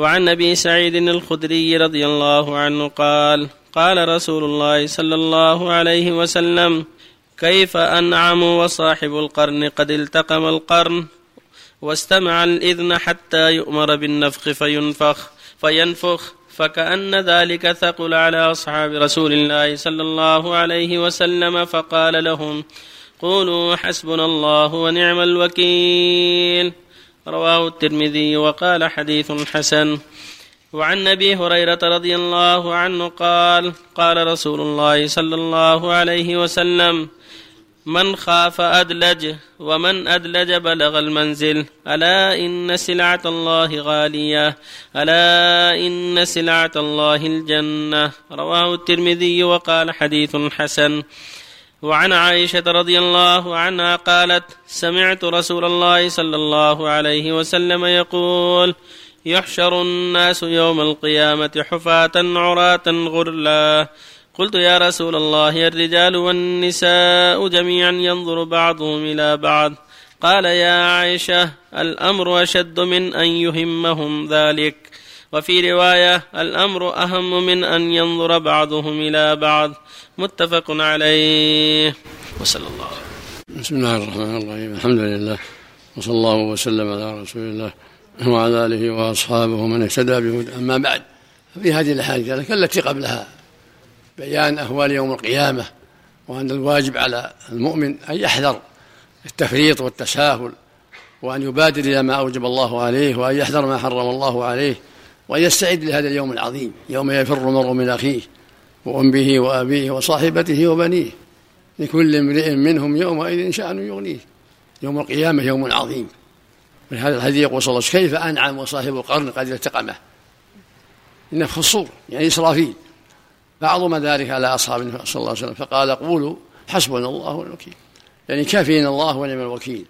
وعن أبي سعيد الخدري رضي الله عنه قال قال رسول الله صلى الله عليه وسلم كيف أنعم وصاحب القرن قد التقم القرن؟ واستمع الإذن حتى يؤمر بالنفخ فينفخ فينفخ فكأن ذلك ثقل على أصحاب رسول الله صلى الله عليه وسلم فقال لهم قولوا حسبنا الله ونعم الوكيل. رواه الترمذي وقال حديث حسن. وعن أبي هريرة رضي الله عنه قال قال رسول الله صلى الله عليه وسلم من خاف أدلج ومن أدلج بلغ المنزل. ألا إن سلعة الله غالية. ألا إن سلعة الله الجنة. رواه الترمذي وقال حديث حسن. وعن عائشة رضي الله عنها قالت سمعت رسول الله صلى الله عليه وسلم يقول يحشر الناس يوم القيامة حفاة عراة غرلا. قلت يا رسول الله الرجال والنساء جميعا ينظر بعضهم إلى بعض. قال يا عائشة الأمر أشد من أن يهمهم ذلك. وفي رواية الأمر أهم من أن ينظر بعضهم إلى بعض. متفق عليه. وصلى الله. بسم الله الرحمن الرحيم. الحمد لله. وصلى الله وسلم على رسول الله وعلى آله وأصحابه من اهتدى بهدى أما بعد في هذه الأحاديث التي قبلها بيان أهوال يوم القيامة وأن الواجب على المؤمن أن يحذر التفريط والتساهل وأن يبادر إلى ما أوجب الله عليه وأن يحذر ما حرم الله عليه وأن يستعد لهذا اليوم العظيم يوم يفر المرء من أخيه وأمه وأبيه وصاحبته وبنيه لكل امرئ منهم يومئذ شأن يغنيه. يوم القيامة يوم عظيم. من هذا الحديث يقول صلى الله عليه وسلم كيف أنعم وصاحب القرن قد التقمه؟ إنه الصور يعني إسرافيل. فعظم ذلك على أصحاب النبي صلى الله عليه وسلم فقال قولوا حسبنا الله ونعم الوكيل. يعني كافينا الله ونعم الوكيل.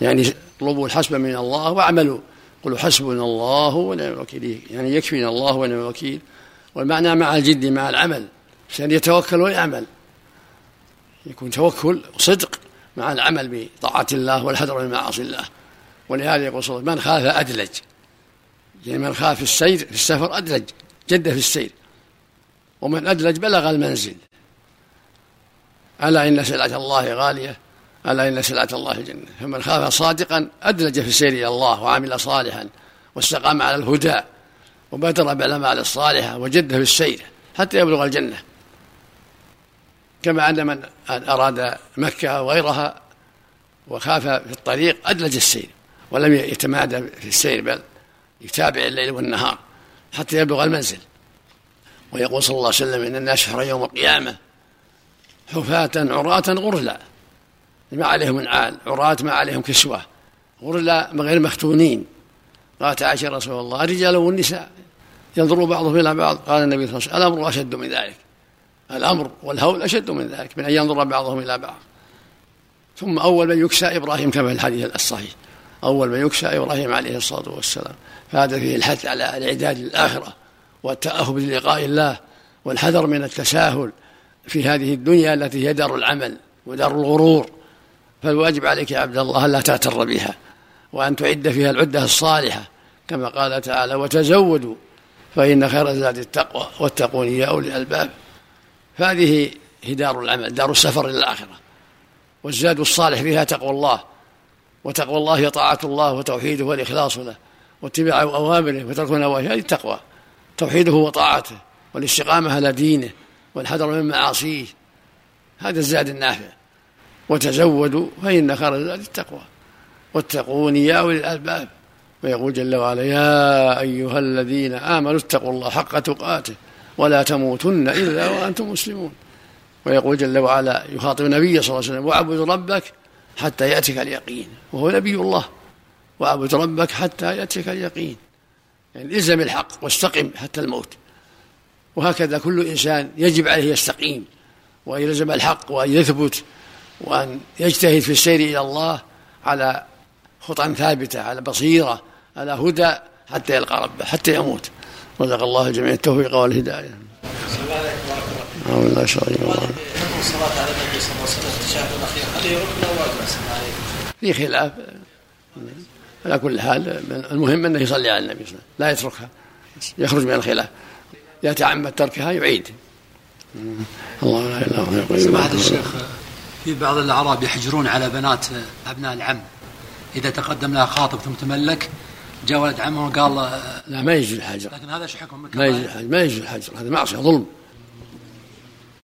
يعني اطلبوا الحسب من الله واعملوا. قولوا حسبنا الله ونعم الوكيل. يعني يكفينا الله ونعم الوكيل. والمعنى مع الجد مع العمل. عشان يتوكل ويعمل. يكون توكل وصدق مع العمل بطاعة الله والحذر من معاصي الله. ولهذا يقول صلى الله عليه وسلم من خاف أدلج. يعني من خاف السير في السفر أدلج جد في السير. ومن أدلج بلغ المنزل. ألا إن سلعة الله غالية؟ ألا إن سلعة الله الجنة. فمن خاف صادقا أدلج في السير إلى الله وعمل صالحا واستقام على الهدى وبادر بالأعمال الصالحة وجد في السير حتى يبلغ الجنة. كما أن من أراد مكة أو غيرها وخاف في الطريق أدلج السير ولم يتمادى في السير بل يتابع الليل والنهار حتى يبلغ المنزل. ويقول صلى الله عليه وسلم إن الناس يوم القيامة حفاة عراة غرلا ما عليهم من عال عراة ما عليهم كسوة. غرلا غير مختونين قالت عائشة رسول الله الرجال والنساء ينظر بعضهم إلى بعض. قال النبي صلى الله عليه وسلم الأمر أشد من ذلك. الأمر والهول أشد من ذلك من أن ينظر بعضهم إلى بعض. ثم أول من يكسى إبراهيم كما في الحديث الصحيح. أول من يكسى إبراهيم عليه الصلاة والسلام. فهذا فيه الحث على الإعداد للآخرة والتأهب للقاء الله والحذر من التساهل في هذه الدنيا التي هي دار العمل ودار الغرور. فالواجب عليك يا عبد الله ألا تغتر بها وأن تعد فيها العدة الصالحة كما قال تعالى وتزودوا فإن خير الزاد التقوى واتقون يا أولي الألباب. فهذه هي دار العمل دار السفر إلى الآخرة. والزاد الصالح فيها تقوى الله وتقوى الله هي طاعة الله وتوحيده والإخلاص له واتباع أوامره وترك نواهيه هذه التقوى. توحيده وطاعته والاستقامة على دينه والحذر من معاصيه. هذا الزاد النافع. وتزودوا فإن خير الزاد التقوى. واتقون يا أولي الألباب. ويقول جل وعلا يا أيها الذين آمنوا اتقوا الله حق تقاته ولا تموتن إلا وأنتم مسلمون. ويقول جل وعلا يخاطب النبي صلى الله عليه وسلم واعبد ربك حتى يأتيك اليقين. وهو نبي الله. واعبد ربك حتى يأتيك اليقين. يعني الزم الحق واستقم حتى الموت. وهكذا كل إنسان يجب عليه يستقيم وأن يلزم الحق وأن يثبت وأن يجتهد في السير إلى الله على خطى ثابتة على بصيرة على هدى حتى يلقى ربه حتى يموت. رزق الله الجميع التوفيق والهداية. نعم الله الله الصلاة على النبي صلى الله عليه وسلم التشهد الأخير. هل هي ركن أو واجب؟ في خلاف. على كل حال المهم أنه يصلي على النبي صلى الله عليه وسلم لا يتركها. يخرج من الخلاف. يتعمد تركها يعيد. الله لا اله الا هو سماحة الشيخ في بعض الأعراب يحجرون على بنات أبناء العم. إذا تقدم لها خاطب ثم تملك جاء ولد عمه وقال لا ما يجوز الحجر. لكن هذا إيش حكم؟ ما يجوز الحجر. ما يجوز الحجر. هذا معصية ظلم.